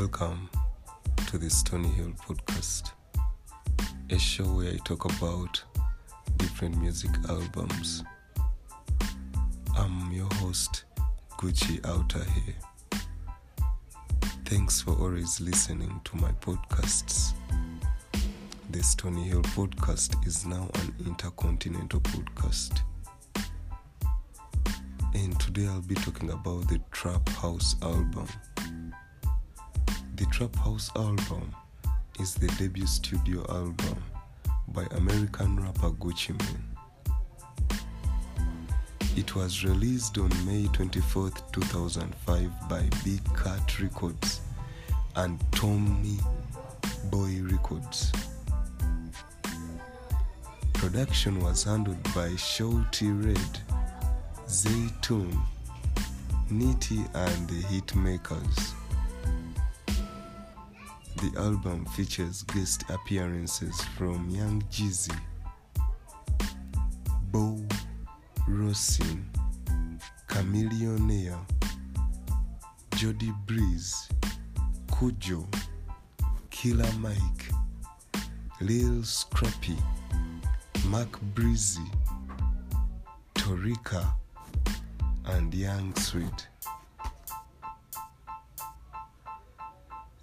Welcome to the Stony Hill podcast, a show where I talk about different music albums. I'm your host, Gucci Outer here. Thanks for always listening to my podcasts. The Stony Hill podcast is now an intercontinental podcast. And today I'll be talking about the Trap House album. The Trap House album is the debut studio album by American rapper Gucci Mane. It was released on May 24, 2005 by Big Cat Records and Tommy Boy Records. Production was handled by Shawty Redd, Zaytoven, Nitti and the Heatmakerz. The album features guest appearances from Young Jeezy, Bo Rosin, Chamillionaire, Jody Breeze, Kujo, Killer Mike, Lil Scrappy, Mark Breezy, Torika, and Young Sweet.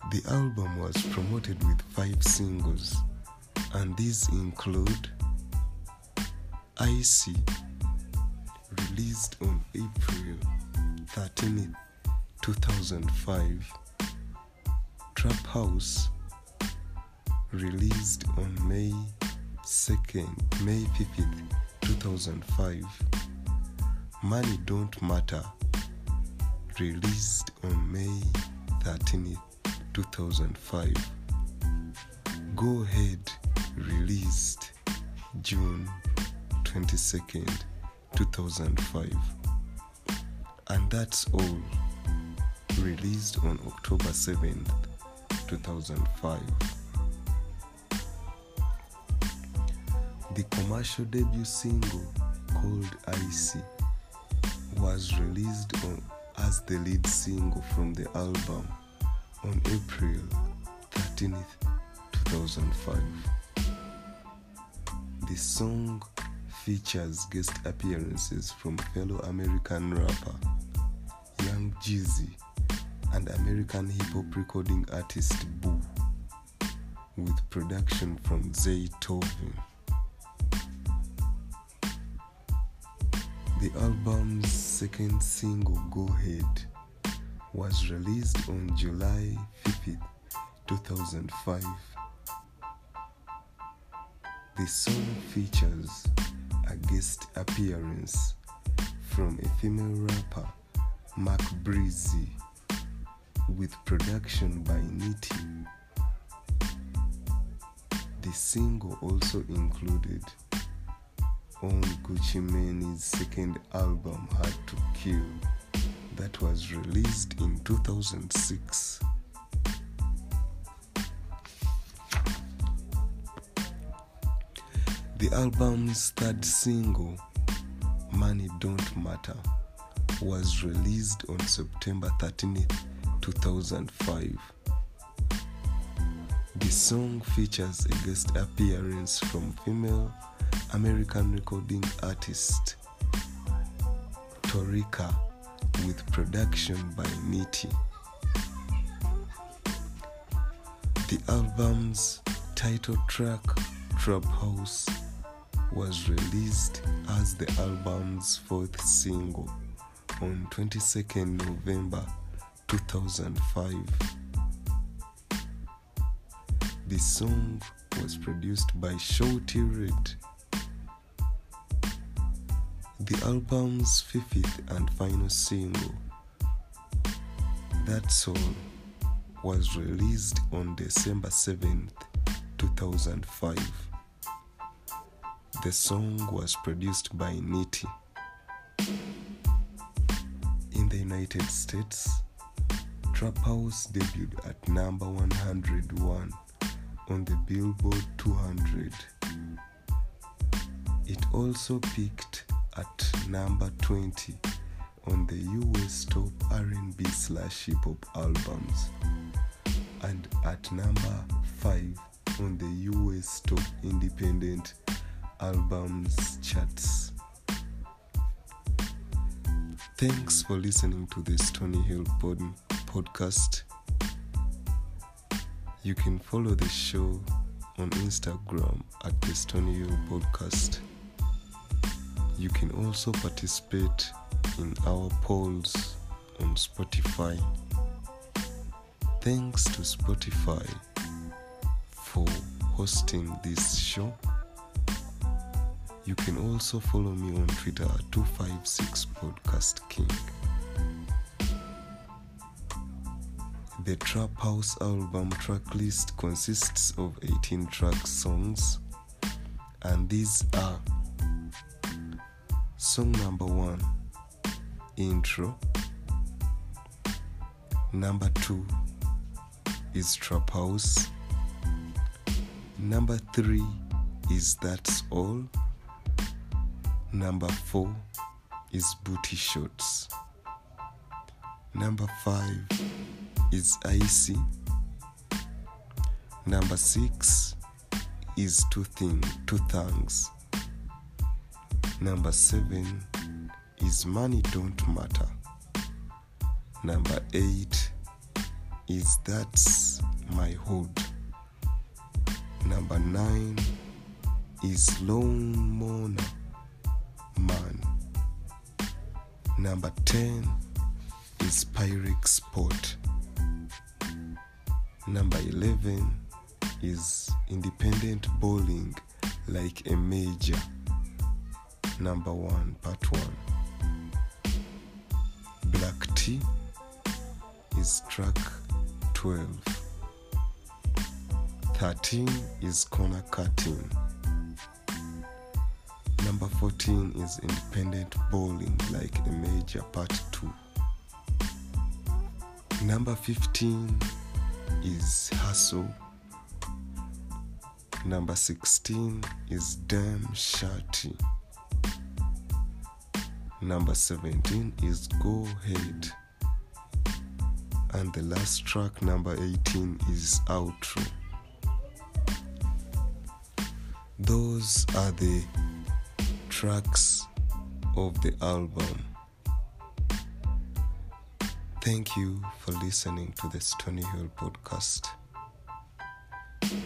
The album was promoted with five singles, and these include Icy, released on April 13, 2005, Trap House, released on May 2nd, May 5th, 2005, Money Don't Matter, released on May 13th. 2005. Go Ahead released June 22nd, 2005. And that's all released on October 7th, 2005. The commercial debut single called Icy was released on, as the lead single from the album on April 13th, 2005. The song features guest appearances from fellow American rapper Young Jeezy and American hip hop recording artist Boo, with production from Zaytoven. The album's second single, Go Ahead, was released on July 5th, 2005. The song features a guest appearance from a female rapper, Mark Breezy, with production by Nitti. The single also included on Gucci Mane's second album, Hard to Kill that was released in 2006. The album's third single, Money Don't Matter, was released on September 13th, 2005. The song features a guest appearance from female American recording artist Torika with production by Nitti. The album's title track, Trap House, was released as the album's fourth single on 22nd November 2005. The song was produced by Shawty Redd. The album's fifth and final single, That Song, was released on December 7th, 2005. The song was produced by Nitti. In the United States, Trap House debuted at number 101 on the Billboard 200. It also peaked at number 20 on the US top R&B slash hip hop albums and at number 5 on the US top independent albums charts. Thanks for listening to the Stony Hill pod- podcast. You can follow the show on Instagram at the Stony Hill podcast. You can also participate in our polls on Spotify. Thanks to Spotify for hosting this show. You can also follow me on Twitter at 256 Podcast King. The Trap House album track list consists of 18 track songs, and these are Song number one, intro. Number two is Trap House. Number three is That's All. Number four is Booty Shots. Number five is Icy. Number six is Two Thing, Two Things. Number seven is Money Don't Matter. Number eight is That's My Hood. Number nine is Lawnmower Man. Number 10 is Pyrex Sport. Number 11 is Independent Bowling like a major. Number 1, Part 1. Black Tea is track 12. 13 is corner cutting. Number 14 is independent bowling like a major part 2. Number 15 is hustle. Number 16 is damn shirty. Number 17 is go ahead. And the last track, number 18, is outro. Those are the tracks of the album. Thank you for listening to the Stony Hill podcast.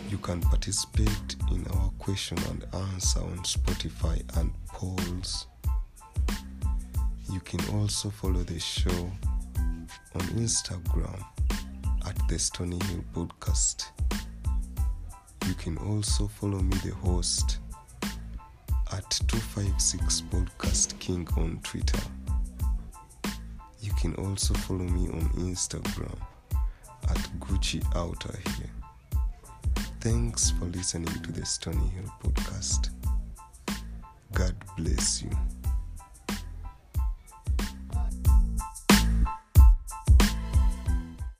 You can participate in our question and answer on Spotify and polls. You can also follow the show on Instagram at the Stony Hill podcast. You can also follow me, the host, at 256 Podcast King on Twitter. You can also follow me on Instagram at Gucci Outer here. Thanks for listening to the Stony Hill podcast. God bless you.